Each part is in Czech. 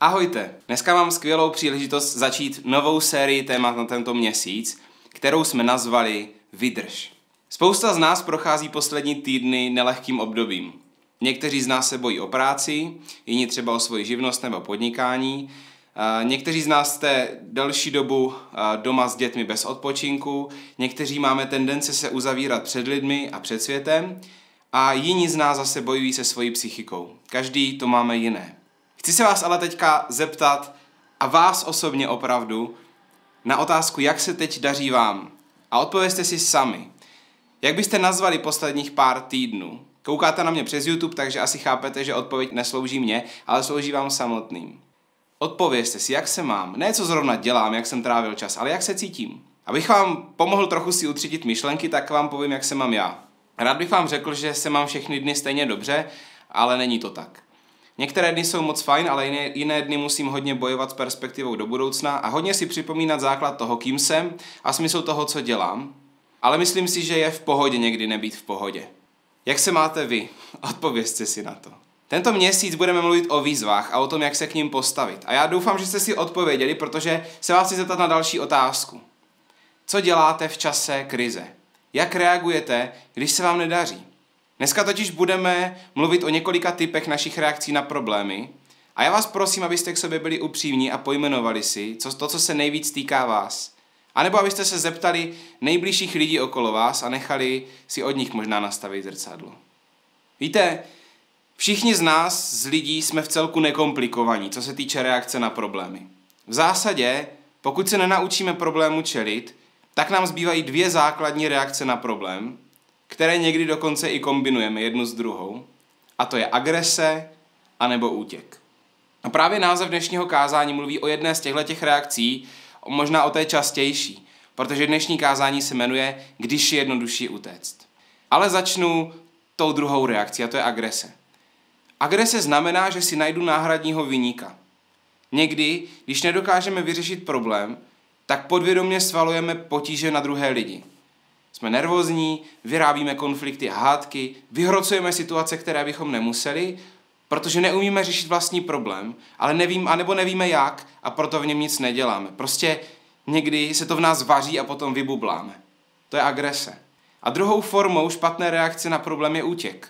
Ahojte, dneska mám skvělou příležitost začít novou sérii témat na tento měsíc, kterou jsme nazvali Vydrž. Spousta z nás prochází poslední týdny nelehkým obdobím. Někteří z nás se bojí o práci, jiní třeba o svoji živnost nebo podnikání. Někteří z nás jste delší dobu doma s dětmi bez odpočinku, někteří máme tendence se uzavírat před lidmi a před světem a jiní z nás zase bojují se svojí psychikou. Každý to máme jiné. Chci se vás ale teďka zeptat a vás osobně opravdu na otázku, jak se teď daří vám. A odpovězte si sami. Jak byste nazvali posledních pár týdnů? Koukáte na mě přes YouTube, takže asi chápete, že odpověď neslouží mě, ale slouží vám samotným. Odpovězte si, jak se mám. Ne, co zrovna dělám, jak jsem trávil čas, ale jak se cítím. Abych vám pomohl trochu si utřídit myšlenky, tak vám povím, jak se mám já. Rád bych vám řekl, že se mám všechny dny stejně dobře, ale není to tak. Některé dny jsou moc fajn, ale jiné, jiné dny musím hodně bojovat s perspektivou do budoucna a hodně si připomínat základ toho, kým jsem a smysl toho, co dělám. Ale myslím si, že je v pohodě někdy nebýt v pohodě. Jak se máte vy? Odpovězte si na to. Tento měsíc budeme mluvit o výzvách a o tom, jak se k ním postavit. A já doufám, že jste si odpověděli, protože se vás chci zeptat na další otázku. Co děláte v čase krize? Jak reagujete, když se vám nedaří? Dneska totiž budeme mluvit o několika typech našich reakcí na problémy a já vás prosím, abyste k sobě byli upřímní a pojmenovali si co, to, co se nejvíc týká vás. A nebo abyste se zeptali nejbližších lidí okolo vás a nechali si od nich možná nastavit zrcadlo. Víte, všichni z nás, z lidí, jsme v celku nekomplikovaní, co se týče reakce na problémy. V zásadě, pokud se nenaučíme problému čelit, tak nám zbývají dvě základní reakce na problém, které někdy dokonce i kombinujeme jednu s druhou, a to je agrese anebo útěk. A právě název dnešního kázání mluví o jedné z těchto těch reakcí, možná o té častější, protože dnešní kázání se jmenuje Když je jednodušší utéct. Ale začnu tou druhou reakcí, a to je agrese. Agrese znamená, že si najdu náhradního vyníka. Někdy, když nedokážeme vyřešit problém, tak podvědomě svalujeme potíže na druhé lidi. Jsme nervózní, vyrábíme konflikty a hádky, vyhrocujeme situace, které bychom nemuseli, protože neumíme řešit vlastní problém, ale nevím, anebo nevíme jak a proto v něm nic neděláme. Prostě někdy se to v nás vaří a potom vybubláme. To je agrese. A druhou formou špatné reakce na problém je útěk.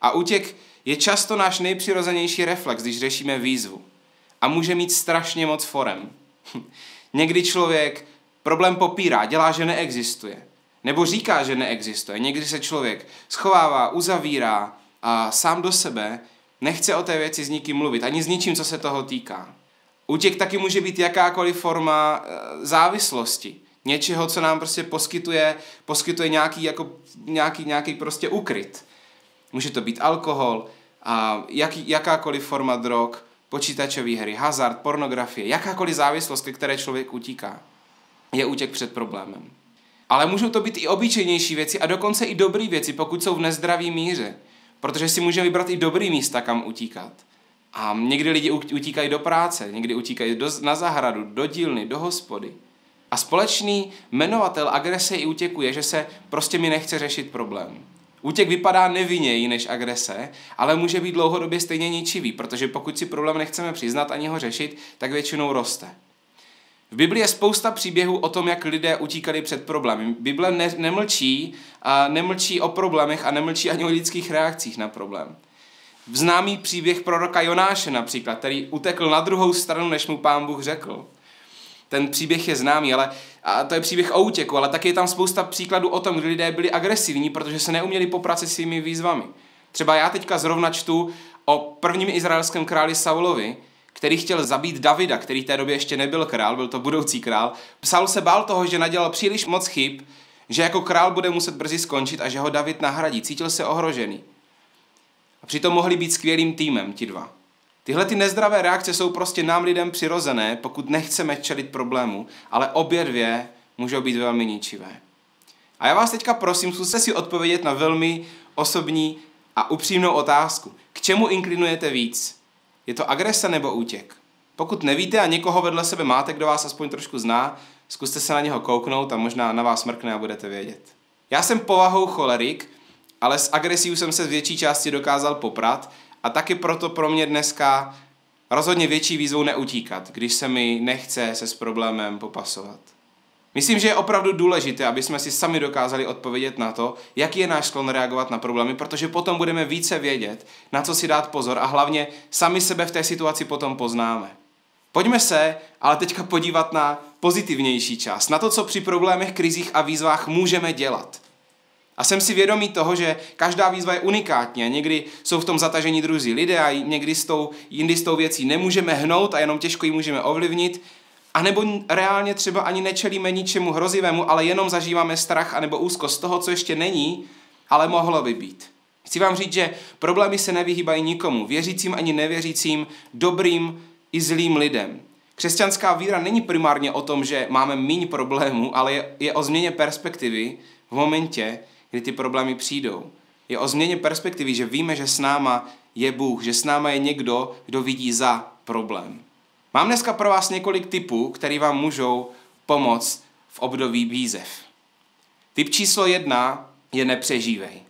A útěk je často náš nejpřirozenější reflex, když řešíme výzvu. A může mít strašně moc forem. Někdy člověk problém popírá, dělá, že neexistuje. Nebo říká, že neexistuje. Někdy se člověk schovává, uzavírá a sám do sebe nechce o té věci s nikým mluvit, ani s ničím, co se toho týká. Útěk taky může být jakákoliv forma e, závislosti. Něčeho, co nám prostě poskytuje, poskytuje nějaký, jako, nějaký, nějaký prostě ukryt. Může to být alkohol, a jaký, jakákoliv forma drog, počítačové hry, hazard, pornografie, jakákoliv závislost, ke které člověk utíká, je útěk před problémem. Ale můžou to být i obyčejnější věci a dokonce i dobré věci, pokud jsou v nezdravý míře. Protože si můžeme vybrat i dobrý místa, kam utíkat. A někdy lidi utíkají do práce, někdy utíkají do, na zahradu, do dílny, do hospody. A společný jmenovatel agrese i útěku je, že se prostě mi nechce řešit problém. Útěk vypadá nevinněji než agrese, ale může být dlouhodobě stejně ničivý, protože pokud si problém nechceme přiznat ani ho řešit, tak většinou roste. V Biblii je spousta příběhů o tom, jak lidé utíkali před problémy. Bible ne, nemlčí, a nemlčí o problémech a nemlčí ani o lidských reakcích na problém. V známý příběh proroka Jonáše například, který utekl na druhou stranu, než mu pán Bůh řekl. Ten příběh je známý, ale a to je příběh o útěku, ale taky je tam spousta příkladů o tom, kdy lidé byli agresivní, protože se neuměli poprat se svými výzvami. Třeba já teďka zrovna čtu o prvním izraelském králi Saulovi, který chtěl zabít Davida, který té době ještě nebyl král, byl to budoucí král. Saul se bál toho, že nadělal příliš moc chyb, že jako král bude muset brzy skončit a že ho David nahradí. Cítil se ohrožený. A přitom mohli být skvělým týmem ti dva. Tyhle ty nezdravé reakce jsou prostě nám lidem přirozené, pokud nechceme čelit problému, ale obě dvě můžou být velmi ničivé. A já vás teďka prosím, zkuste si odpovědět na velmi osobní a upřímnou otázku. K čemu inklinujete víc? Je to agrese nebo útěk? Pokud nevíte a někoho vedle sebe máte, kdo vás aspoň trošku zná, zkuste se na něho kouknout a možná na vás mrkne a budete vědět. Já jsem povahou cholerik, ale s agresí jsem se z větší části dokázal poprat a taky proto pro mě dneska Rozhodně větší výzvou neutíkat, když se mi nechce se s problémem popasovat. Myslím, že je opravdu důležité, aby jsme si sami dokázali odpovědět na to, jaký je náš sklon reagovat na problémy, protože potom budeme více vědět, na co si dát pozor a hlavně sami sebe v té situaci potom poznáme. Pojďme se ale teďka podívat na pozitivnější část, na to, co při problémech, krizích a výzvách můžeme dělat. A jsem si vědomý toho, že každá výzva je unikátní a někdy jsou v tom zatažení druzí lidé a někdy s tou, jindy s tou věcí nemůžeme hnout a jenom těžko ji můžeme ovlivnit. A nebo reálně třeba ani nečelíme ničemu hrozivému, ale jenom zažíváme strach anebo úzkost toho, co ještě není, ale mohlo by být. Chci vám říct, že problémy se nevyhýbají nikomu, věřícím ani nevěřícím, dobrým i zlým lidem. Křesťanská víra není primárně o tom, že máme méně problémů, ale je, je o změně perspektivy v momentě, kdy ty problémy přijdou. Je o změně perspektivy, že víme, že s náma je Bůh, že s náma je někdo, kdo vidí za problém. Mám dneska pro vás několik typů, které vám můžou pomoct v období výzev. Typ číslo jedna je nepřežívej.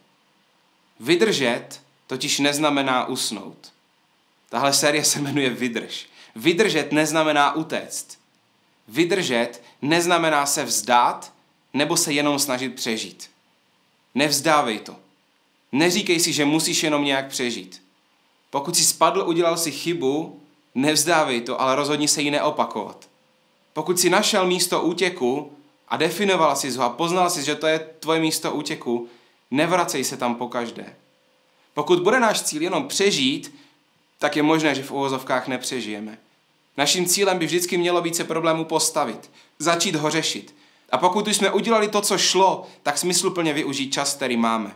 Vydržet totiž neznamená usnout. Tahle série se jmenuje Vydrž. Vydržet neznamená utéct. Vydržet neznamená se vzdát nebo se jenom snažit přežít. Nevzdávej to. Neříkej si, že musíš jenom nějak přežít. Pokud si spadl, udělal si chybu, nevzdávej to, ale rozhodni se ji neopakovat. Pokud si našel místo útěku a definoval si ho a poznal si, že to je tvoje místo útěku, nevracej se tam po každé. Pokud bude náš cíl jenom přežít, tak je možné, že v uvozovkách nepřežijeme. Naším cílem by vždycky mělo být se problému postavit, začít ho řešit. A pokud už jsme udělali to, co šlo, tak smysluplně využít čas, který máme.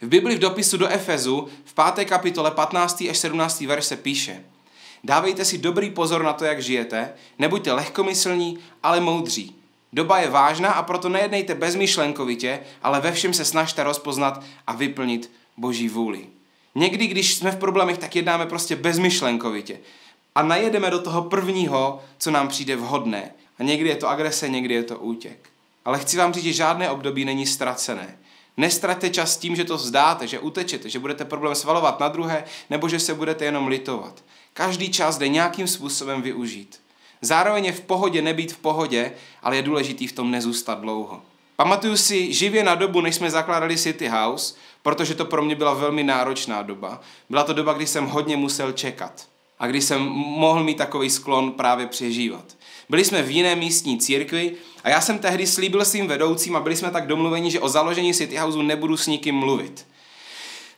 V Bibli v dopisu do Efezu v 5. kapitole 15. až 17. verš se píše Dávejte si dobrý pozor na to, jak žijete, nebuďte lehkomyslní, ale moudří. Doba je vážná a proto nejednejte bezmyšlenkovitě, ale ve všem se snažte rozpoznat a vyplnit Boží vůli. Někdy, když jsme v problémech, tak jednáme prostě bezmyšlenkovitě. A najedeme do toho prvního, co nám přijde vhodné. A někdy je to agrese, někdy je to útěk. Ale chci vám říct, že žádné období není ztracené. Nestraťte čas tím, že to vzdáte, že utečete, že budete problém svalovat na druhé, nebo že se budete jenom litovat. Každý čas jde nějakým způsobem využít. Zároveň je v pohodě nebýt v pohodě, ale je důležitý v tom nezůstat dlouho. Pamatuju si živě na dobu, než jsme zakládali City House, protože to pro mě byla velmi náročná doba. Byla to doba, kdy jsem hodně musel čekat a kdy jsem mohl mít takový sklon právě přežívat. Byli jsme v jiné místní církvi a já jsem tehdy slíbil svým vedoucím a byli jsme tak domluveni, že o založení City Houseu nebudu s nikým mluvit.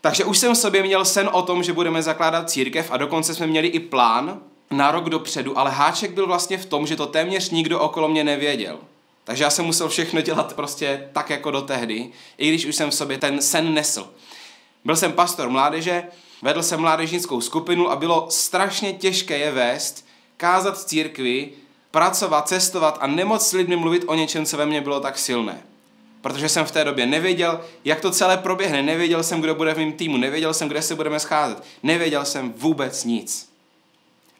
Takže už jsem v sobě měl sen o tom, že budeme zakládat církev a dokonce jsme měli i plán na rok dopředu, ale háček byl vlastně v tom, že to téměř nikdo okolo mě nevěděl. Takže já jsem musel všechno dělat prostě tak jako do tehdy, i když už jsem v sobě ten sen nesl. Byl jsem pastor mládeže, vedl jsem mládežnickou skupinu a bylo strašně těžké je vést, kázat církvi, pracovat, cestovat a nemoc s lidmi mluvit o něčem, co ve mně bylo tak silné. Protože jsem v té době nevěděl, jak to celé proběhne, nevěděl jsem, kdo bude v mém týmu, nevěděl jsem, kde se budeme scházet, nevěděl jsem vůbec nic.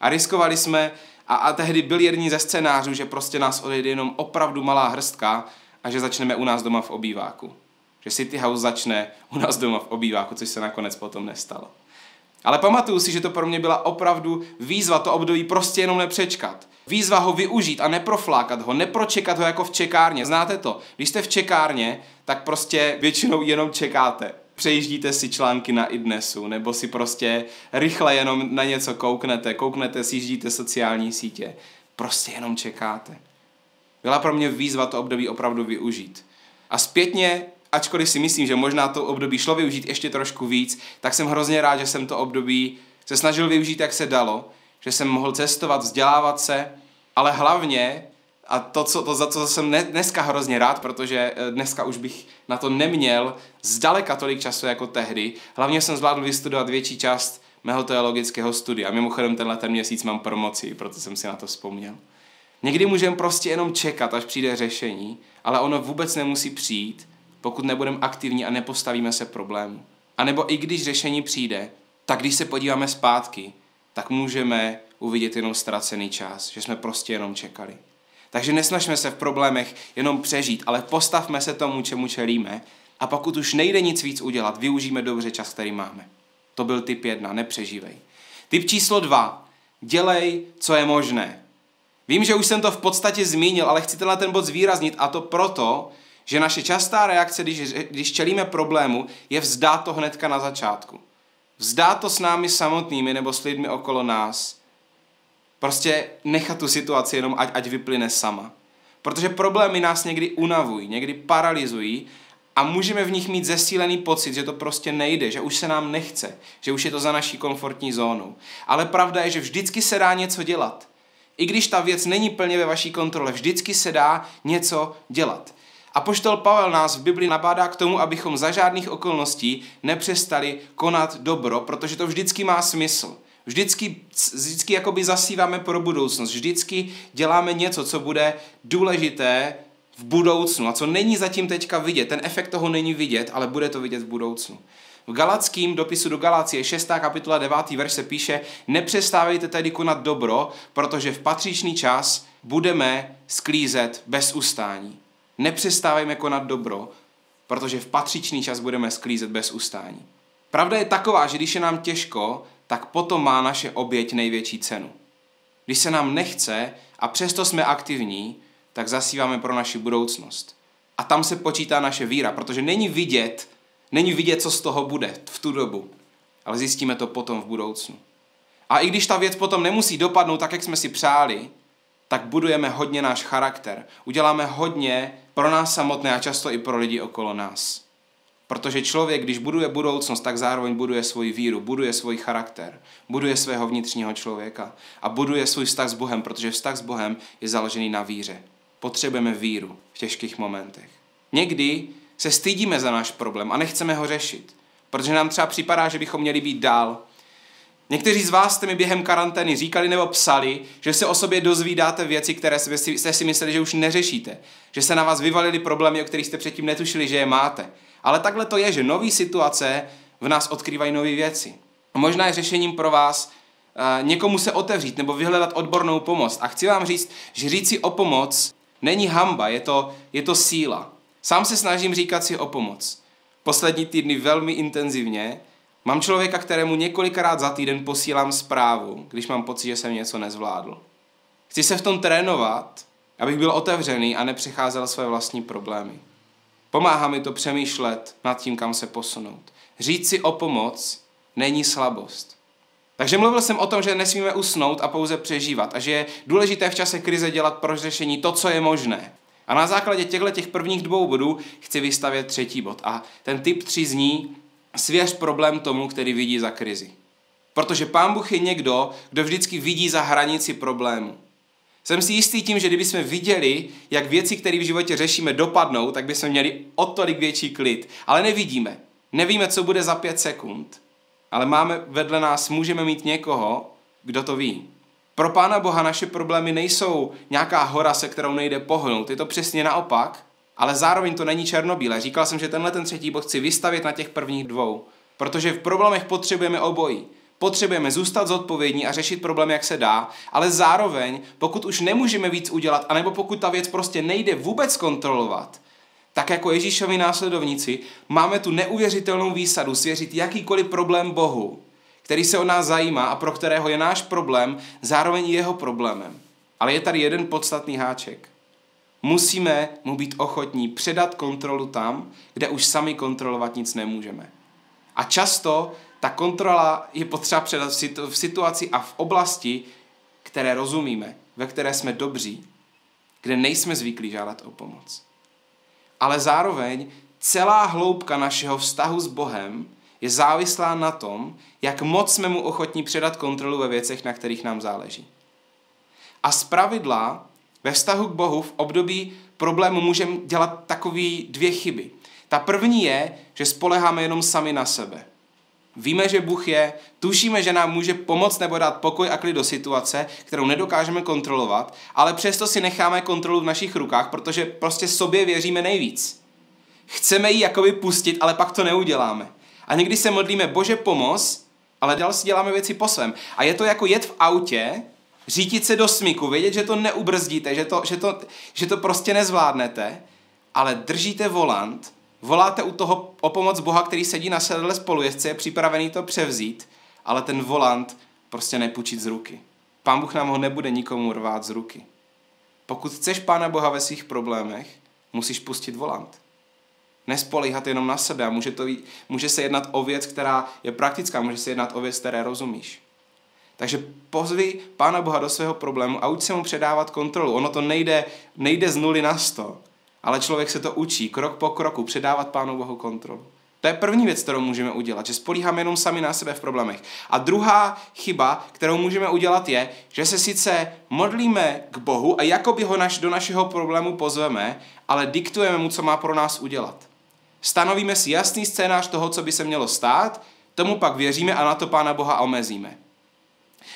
A riskovali jsme, a, a tehdy byl jedný ze scénářů, že prostě nás odejde jenom opravdu malá hrstka a že začneme u nás doma v obýváku. Že City House začne u nás doma v obýváku, což se nakonec potom nestalo. Ale pamatuju si, že to pro mě byla opravdu výzva to období prostě jenom nepřečkat. Výzva ho využít a neproflákat ho, nepročekat ho jako v čekárně. Znáte to? Když jste v čekárně, tak prostě většinou jenom čekáte. Přejíždíte si články na idnesu, nebo si prostě rychle jenom na něco kouknete, kouknete, sjíždíte sociální sítě. Prostě jenom čekáte. Byla pro mě výzva to období opravdu využít. A zpětně ačkoliv si myslím, že možná to období šlo využít ještě trošku víc, tak jsem hrozně rád, že jsem to období se snažil využít, jak se dalo, že jsem mohl cestovat, vzdělávat se, ale hlavně, a to, co, to za co jsem dneska hrozně rád, protože eh, dneska už bych na to neměl zdaleka tolik času jako tehdy, hlavně jsem zvládl vystudovat větší část mého teologického studia. Mimochodem tenhle ten měsíc mám promoci, proto jsem si na to vzpomněl. Někdy můžeme prostě jenom čekat, až přijde řešení, ale ono vůbec nemusí přijít, pokud nebudeme aktivní a nepostavíme se problému. A nebo i když řešení přijde, tak když se podíváme zpátky, tak můžeme uvidět jenom ztracený čas, že jsme prostě jenom čekali. Takže nesnažme se v problémech jenom přežít, ale postavme se tomu, čemu čelíme a pokud už nejde nic víc udělat, využijeme dobře čas, který máme. To byl typ jedna, nepřežívej. Typ číslo dva, Dělej, co je možné. Vím, že už jsem to v podstatě zmínil, ale chci tenhle ten bod zvýraznit a to proto, že naše častá reakce, když, když čelíme problému, je vzdát to hnedka na začátku. Vzdát to s námi samotnými nebo s lidmi okolo nás. Prostě nechat tu situaci jenom, ať, ať vyplyne sama. Protože problémy nás někdy unavují, někdy paralyzují a můžeme v nich mít zesílený pocit, že to prostě nejde, že už se nám nechce, že už je to za naší komfortní zónou. Ale pravda je, že vždycky se dá něco dělat. I když ta věc není plně ve vaší kontrole, vždycky se dá něco dělat. A poštol Pavel nás v Bibli nabádá k tomu, abychom za žádných okolností nepřestali konat dobro, protože to vždycky má smysl. Vždycky, vždycky jakoby zasíváme pro budoucnost. Vždycky děláme něco, co bude důležité v budoucnu a co není zatím teďka vidět. Ten efekt toho není vidět, ale bude to vidět v budoucnu. V Galackým dopisu do Galácie 6. kapitola 9. verš se píše Nepřestávejte tedy konat dobro, protože v patřičný čas budeme sklízet bez ustání. Nepřestávejme konat dobro, protože v patřičný čas budeme sklízet bez ustání. Pravda je taková, že když je nám těžko, tak potom má naše oběť největší cenu. Když se nám nechce a přesto jsme aktivní, tak zasíváme pro naši budoucnost. A tam se počítá naše víra, protože není vidět, není vidět, co z toho bude v tu dobu, ale zjistíme to potom v budoucnu. A i když ta věc potom nemusí dopadnout tak, jak jsme si přáli, tak budujeme hodně náš charakter. Uděláme hodně pro nás samotné a často i pro lidi okolo nás. Protože člověk, když buduje budoucnost, tak zároveň buduje svoji víru, buduje svůj charakter, buduje svého vnitřního člověka a buduje svůj vztah s Bohem, protože vztah s Bohem je založený na víře. Potřebujeme víru v těžkých momentech. Někdy se stydíme za náš problém a nechceme ho řešit, protože nám třeba připadá, že bychom měli být dál, Někteří z vás jste mi během karantény říkali nebo psali, že se o sobě dozvídáte věci, které jste si mysleli, že už neřešíte. Že se na vás vyvalily problémy, o kterých jste předtím netušili, že je máte. Ale takhle to je, že nové situace v nás odkrývají nové věci. A možná je řešením pro vás uh, někomu se otevřít nebo vyhledat odbornou pomoc. A chci vám říct, že říct si o pomoc není hamba, je to, je to síla. Sám se snažím říkat si o pomoc. Poslední týdny velmi intenzivně Mám člověka, kterému několikrát za týden posílám zprávu, když mám pocit, že jsem něco nezvládl. Chci se v tom trénovat, abych byl otevřený a nepřecházel své vlastní problémy. Pomáhá mi to přemýšlet nad tím, kam se posunout. Říct si o pomoc není slabost. Takže mluvil jsem o tom, že nesmíme usnout a pouze přežívat a že je důležité v čase krize dělat pro řešení to, co je možné. A na základě těchto těch prvních dvou bodů chci vystavět třetí bod. A ten typ tři zní, svěř problém tomu, který vidí za krizi. Protože Pán Bůh je někdo, kdo vždycky vidí za hranici problému. Jsem si jistý tím, že kdybychom viděli, jak věci, které v životě řešíme, dopadnou, tak bychom měli o tolik větší klid. Ale nevidíme. Nevíme, co bude za pět sekund, ale máme vedle nás, můžeme mít někoho, kdo to ví. Pro Pána Boha naše problémy nejsou nějaká hora, se kterou nejde pohnout. Je to přesně naopak ale zároveň to není černobílé. Říkal jsem, že tenhle ten třetí bod chci vystavit na těch prvních dvou, protože v problémech potřebujeme obojí. Potřebujeme zůstat zodpovědní a řešit problém, jak se dá, ale zároveň, pokud už nemůžeme víc udělat, anebo pokud ta věc prostě nejde vůbec kontrolovat, tak jako Ježíšovi následovníci máme tu neuvěřitelnou výsadu svěřit jakýkoliv problém Bohu, který se o nás zajímá a pro kterého je náš problém zároveň jeho problémem. Ale je tady jeden podstatný háček. Musíme mu být ochotní předat kontrolu tam, kde už sami kontrolovat nic nemůžeme. A často ta kontrola je potřeba předat v situaci a v oblasti, které rozumíme, ve které jsme dobří, kde nejsme zvyklí žádat o pomoc. Ale zároveň celá hloubka našeho vztahu s Bohem je závislá na tom, jak moc jsme mu ochotní předat kontrolu ve věcech, na kterých nám záleží. A z pravidla ve vztahu k Bohu v období problému můžeme dělat takové dvě chyby. Ta první je, že spoleháme jenom sami na sebe. Víme, že Bůh je, tušíme, že nám může pomoct nebo dát pokoj a klid do situace, kterou nedokážeme kontrolovat, ale přesto si necháme kontrolu v našich rukách, protože prostě sobě věříme nejvíc. Chceme ji jakoby pustit, ale pak to neuděláme. A někdy se modlíme, bože pomoz, ale dál si děláme věci po svém. A je to jako jet v autě, řítit se do smyku, vědět, že to neubrzdíte, že to, že to, že to prostě nezvládnete, ale držíte volant, voláte u toho o pomoc Boha, který sedí na sedle spolujezdce, je připravený to převzít, ale ten volant prostě nepůjčit z ruky. Pán Bůh nám ho nebude nikomu rvát z ruky. Pokud chceš Pána Boha ve svých problémech, musíš pustit volant. Nespolíhat jenom na sebe a může, to, může se jednat o věc, která je praktická, může se jednat o věc, které rozumíš. Takže pozvi Pána Boha do svého problému a uč se mu předávat kontrolu. Ono to nejde, nejde z nuly na sto, ale člověk se to učí krok po kroku předávat Pánu Bohu kontrolu. To je první věc, kterou můžeme udělat, že spolíháme jenom sami na sebe v problémech. A druhá chyba, kterou můžeme udělat, je, že se sice modlíme k Bohu a jakoby ho naš, do našeho problému pozveme, ale diktujeme mu, co má pro nás udělat. Stanovíme si jasný scénář toho, co by se mělo stát, tomu pak věříme a na to Pána Boha omezíme.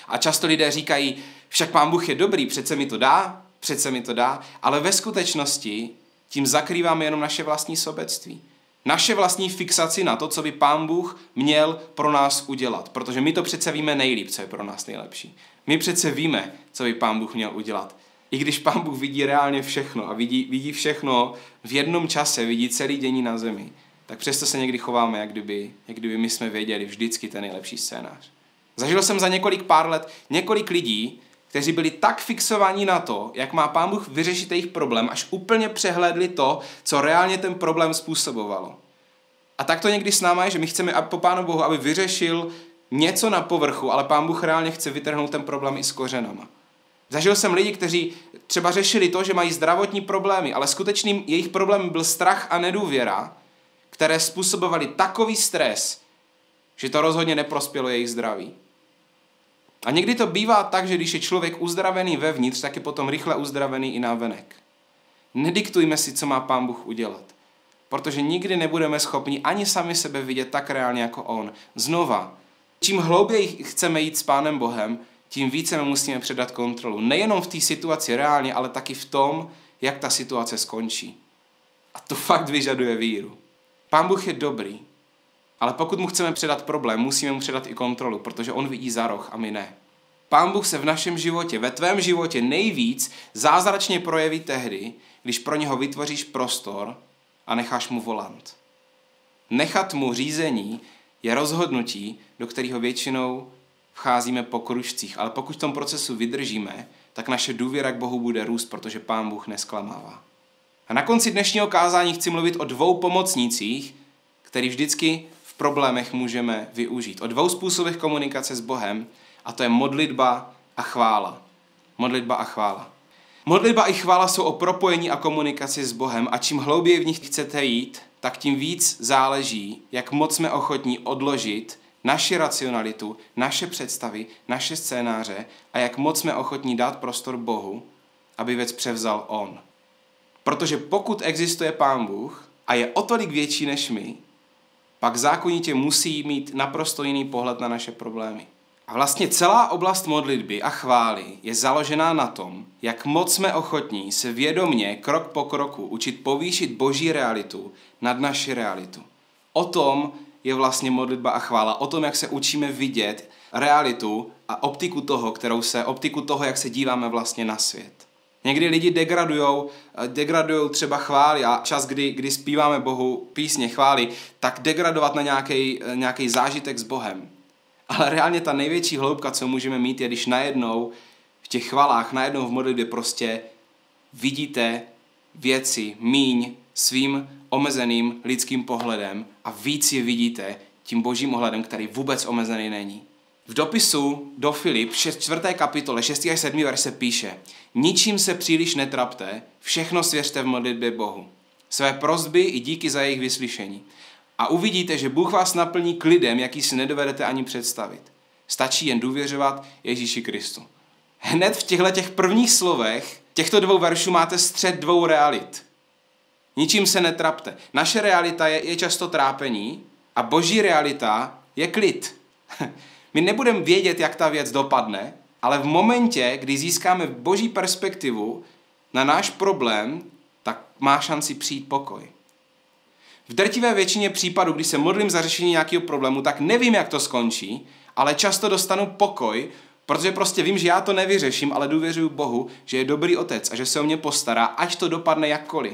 A často lidé říkají, však Pán Bůh je dobrý, přece mi to dá, přece mi to dá, ale ve skutečnosti tím zakrýváme jenom naše vlastní sobectví. Naše vlastní fixaci na to, co by Pán Bůh měl pro nás udělat. Protože my to přece víme nejlíp, co je pro nás nejlepší. My přece víme, co by Pán Bůh měl udělat. I když Pán Bůh vidí reálně všechno a vidí, vidí všechno v jednom čase, vidí celý dění na zemi, tak přesto se někdy chováme, jak kdyby, jak kdyby my jsme věděli vždycky ten nejlepší scénář. Zažil jsem za několik pár let několik lidí, kteří byli tak fixovaní na to, jak má Pán Bůh vyřešit jejich problém, až úplně přehlédli to, co reálně ten problém způsobovalo. A tak to někdy s náma je, že my chceme po Pánu Bohu, aby vyřešil něco na povrchu, ale Pán Bůh reálně chce vytrhnout ten problém i s kořenama. Zažil jsem lidi, kteří třeba řešili to, že mají zdravotní problémy, ale skutečným jejich problémem byl strach a nedůvěra, které způsobovaly takový stres, že to rozhodně neprospělo jejich zdraví. A někdy to bývá tak, že když je člověk uzdravený vevnitř, tak je potom rychle uzdravený i návenek. Nediktujme si, co má Pán Bůh udělat. Protože nikdy nebudeme schopni ani sami sebe vidět tak reálně jako On. Znova, čím hlouběji chceme jít s Pánem Bohem, tím více musíme předat kontrolu. Nejenom v té situaci reálně, ale taky v tom, jak ta situace skončí. A to fakt vyžaduje víru. Pán Bůh je dobrý, ale pokud mu chceme předat problém, musíme mu předat i kontrolu, protože on vidí za roh a my ne. Pán Bůh se v našem životě, ve tvém životě nejvíc zázračně projeví tehdy, když pro něho vytvoříš prostor a necháš mu volant. Nechat mu řízení je rozhodnutí, do kterého většinou vcházíme po kružcích, ale pokud v tom procesu vydržíme, tak naše důvěra k Bohu bude růst, protože Pán Bůh nesklamává. A na konci dnešního kázání chci mluvit o dvou pomocnících, který vždycky problémech můžeme využít. O dvou způsobech komunikace s Bohem, a to je modlitba a chvála. Modlitba a chvála. Modlitba i chvála jsou o propojení a komunikaci s Bohem a čím hlouběji v nich chcete jít, tak tím víc záleží, jak moc jsme ochotní odložit naši racionalitu, naše představy, naše scénáře a jak moc jsme ochotní dát prostor Bohu, aby věc převzal On. Protože pokud existuje Pán Bůh a je o tolik větší než my, pak zákonitě musí mít naprosto jiný pohled na naše problémy. A vlastně celá oblast modlitby a chvály je založená na tom, jak moc jsme ochotní se vědomně, krok po kroku, učit povýšit boží realitu nad naši realitu. O tom je vlastně modlitba a chvála, o tom, jak se učíme vidět realitu a optiku toho, kterou se, optiku toho, jak se díváme vlastně na svět. Někdy lidi degradujou, eh, degradujou třeba chvály a čas, kdy, kdy zpíváme Bohu písně chvály, tak degradovat na nějaký eh, zážitek s Bohem. Ale reálně ta největší hloubka, co můžeme mít, je, když najednou v těch chvalách, najednou v modlitbě prostě vidíte věci míň svým omezeným lidským pohledem a víc je vidíte tím božím ohledem, který vůbec omezený není. V dopisu do Filip, 4. kapitole, 6. až 7. verse píše Ničím se příliš netrapte, všechno svěřte v modlitbě Bohu. Své prozby i díky za jejich vyslyšení. A uvidíte, že Bůh vás naplní klidem, jaký si nedovedete ani představit. Stačí jen důvěřovat Ježíši Kristu. Hned v těchto těch prvních slovech těchto dvou veršů máte střed dvou realit. Ničím se netrapte. Naše realita je, je často trápení a boží realita je klid. My nebudeme vědět, jak ta věc dopadne, ale v momentě, kdy získáme boží perspektivu na náš problém, tak má šanci přijít pokoj. V drtivé většině případů, kdy se modlím za řešení nějakého problému, tak nevím, jak to skončí, ale často dostanu pokoj, protože prostě vím, že já to nevyřeším, ale důvěřuji Bohu, že je dobrý otec a že se o mě postará, ať to dopadne jakkoliv.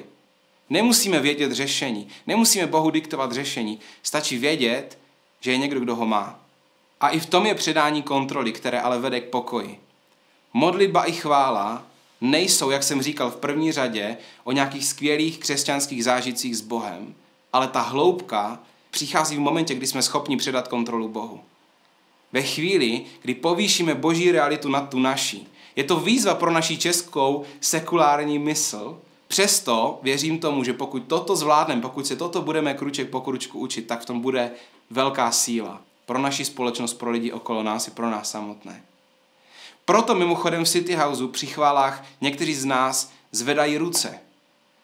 Nemusíme vědět řešení, nemusíme Bohu diktovat řešení, stačí vědět, že je někdo, kdo ho má. A i v tom je předání kontroly, které ale vede k pokoji. Modlitba i chvála nejsou, jak jsem říkal v první řadě, o nějakých skvělých křesťanských zážitcích s Bohem, ale ta hloubka přichází v momentě, kdy jsme schopni předat kontrolu Bohu. Ve chvíli, kdy povýšíme boží realitu nad tu naší. Je to výzva pro naši českou sekulární mysl, Přesto věřím tomu, že pokud toto zvládneme, pokud se toto budeme kruček po kručku učit, tak v tom bude velká síla pro naši společnost, pro lidi okolo nás i pro nás samotné. Proto mimochodem v City Houseu při chválách někteří z nás zvedají ruce.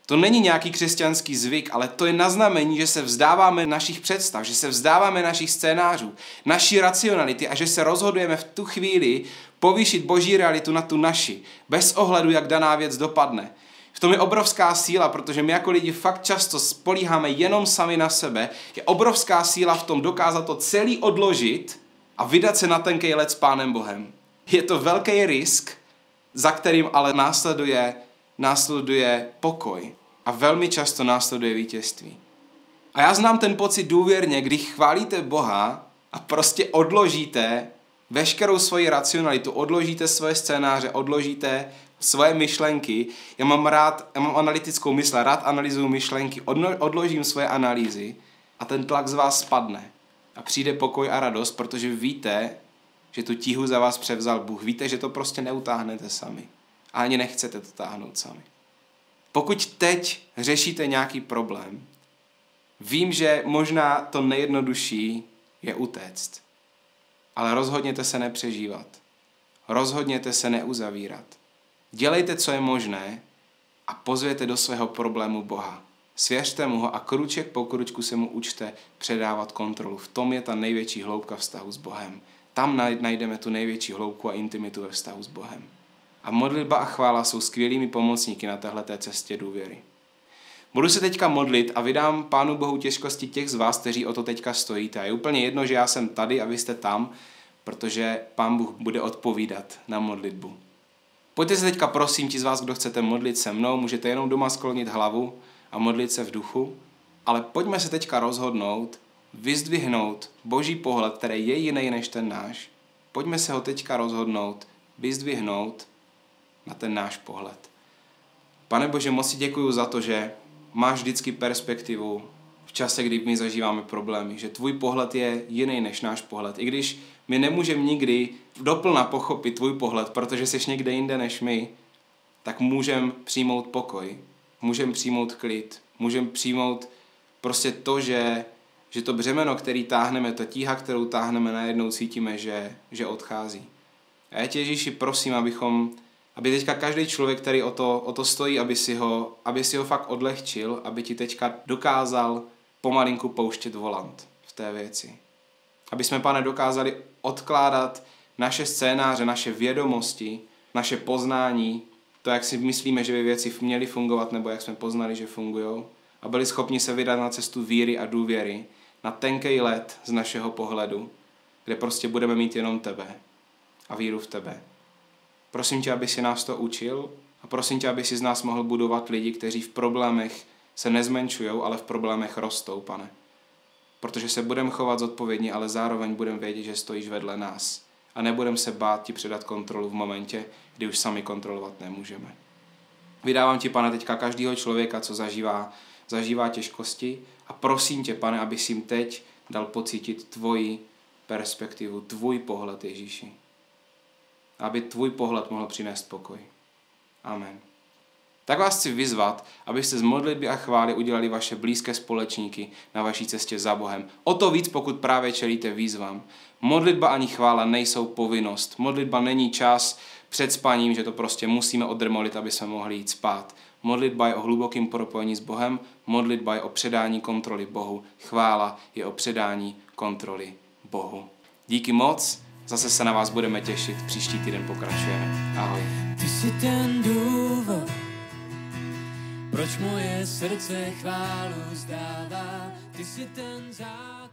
To není nějaký křesťanský zvyk, ale to je naznamení, že se vzdáváme našich představ, že se vzdáváme našich scénářů, naší racionality a že se rozhodujeme v tu chvíli povýšit boží realitu na tu naši, bez ohledu, jak daná věc dopadne. V tom je obrovská síla, protože my jako lidi fakt často spolíháme jenom sami na sebe. Je obrovská síla v tom dokázat to celý odložit a vydat se na tenkej let s Pánem Bohem. Je to velký risk, za kterým ale následuje, následuje pokoj a velmi často následuje vítězství. A já znám ten pocit důvěrně, když chválíte Boha a prostě odložíte veškerou svoji racionalitu, odložíte svoje scénáře, odložíte svoje myšlenky. Já mám rád, já mám analytickou mysl, rád analyzuju myšlenky, odložím svoje analýzy a ten tlak z vás spadne. A přijde pokoj a radost, protože víte, že tu tíhu za vás převzal Bůh. Víte, že to prostě neutáhnete sami. A ani nechcete to táhnout sami. Pokud teď řešíte nějaký problém, vím, že možná to nejjednodušší je utéct. Ale rozhodněte se nepřežívat. Rozhodněte se neuzavírat. Dělejte, co je možné a pozvěte do svého problému Boha. Svěřte mu ho a kruček po kručku se mu učte předávat kontrolu. V tom je ta největší hloubka vztahu s Bohem. Tam najdeme tu největší hloubku a intimitu ve vztahu s Bohem. A modlitba a chvála jsou skvělými pomocníky na této cestě důvěry. Budu se teďka modlit a vydám Pánu Bohu těžkosti těch z vás, kteří o to teďka stojíte. A je úplně jedno, že já jsem tady a vy jste tam, protože Pán Bůh bude odpovídat na modlitbu. Pojďte se teďka prosím, ti z vás, kdo chcete modlit se mnou, můžete jenom doma sklonit hlavu a modlit se v duchu, ale pojďme se teďka rozhodnout, vyzdvihnout boží pohled, který je jiný než ten náš. Pojďme se ho teďka rozhodnout, vyzdvihnout na ten náš pohled. Pane Bože, moc si děkuji za to, že máš vždycky perspektivu v čase, kdy my zažíváme problémy, že tvůj pohled je jiný než náš pohled. I když my nemůžeme nikdy doplna pochopit tvůj pohled, protože jsi někde jinde než my, tak můžeme přijmout pokoj, můžeme přijmout klid, můžeme přijmout prostě to, že, že to břemeno, který táhneme, ta tíha, kterou táhneme, najednou cítíme, že, že odchází. A já tě, Ježíši, prosím, abychom, aby teďka každý člověk, který o to, o to stojí, aby si, ho, aby si ho fakt odlehčil, aby ti teďka dokázal pomalinku pouštět volant v té věci. Aby jsme, pane, dokázali odkládat naše scénáře, naše vědomosti, naše poznání, to, jak si myslíme, že by věci měly fungovat, nebo jak jsme poznali, že fungují, a byli schopni se vydat na cestu víry a důvěry, na tenký let z našeho pohledu, kde prostě budeme mít jenom tebe a víru v tebe. Prosím tě, aby si nás to učil a prosím tě, aby si z nás mohl budovat lidi, kteří v problémech se nezmenšují, ale v problémech rostou, pane protože se budeme chovat zodpovědně, ale zároveň budeme vědět, že stojíš vedle nás a nebudeme se bát ti předat kontrolu v momentě, kdy už sami kontrolovat nemůžeme. Vydávám ti, pane, teďka každého člověka, co zažívá, zažívá těžkosti a prosím tě, pane, aby jim teď dal pocítit tvoji perspektivu, tvůj pohled, Ježíši. Aby tvůj pohled mohl přinést pokoj. Amen. Tak vás chci vyzvat, abyste z modlitby a chvály udělali vaše blízké společníky na vaší cestě za Bohem. O to víc, pokud právě čelíte výzvám. Modlitba ani chvála nejsou povinnost. Modlitba není čas před spaním, že to prostě musíme odrmolit, aby jsme mohli jít spát. Modlitba je o hlubokém propojení s Bohem, modlitba je o předání kontroly Bohu, chvála je o předání kontroly Bohu. Díky moc, zase se na vás budeme těšit, příští týden pokračujeme. Ahoj. Ty jsi ten důvod, proč moje srdce chválu zdává, ty si ten základ.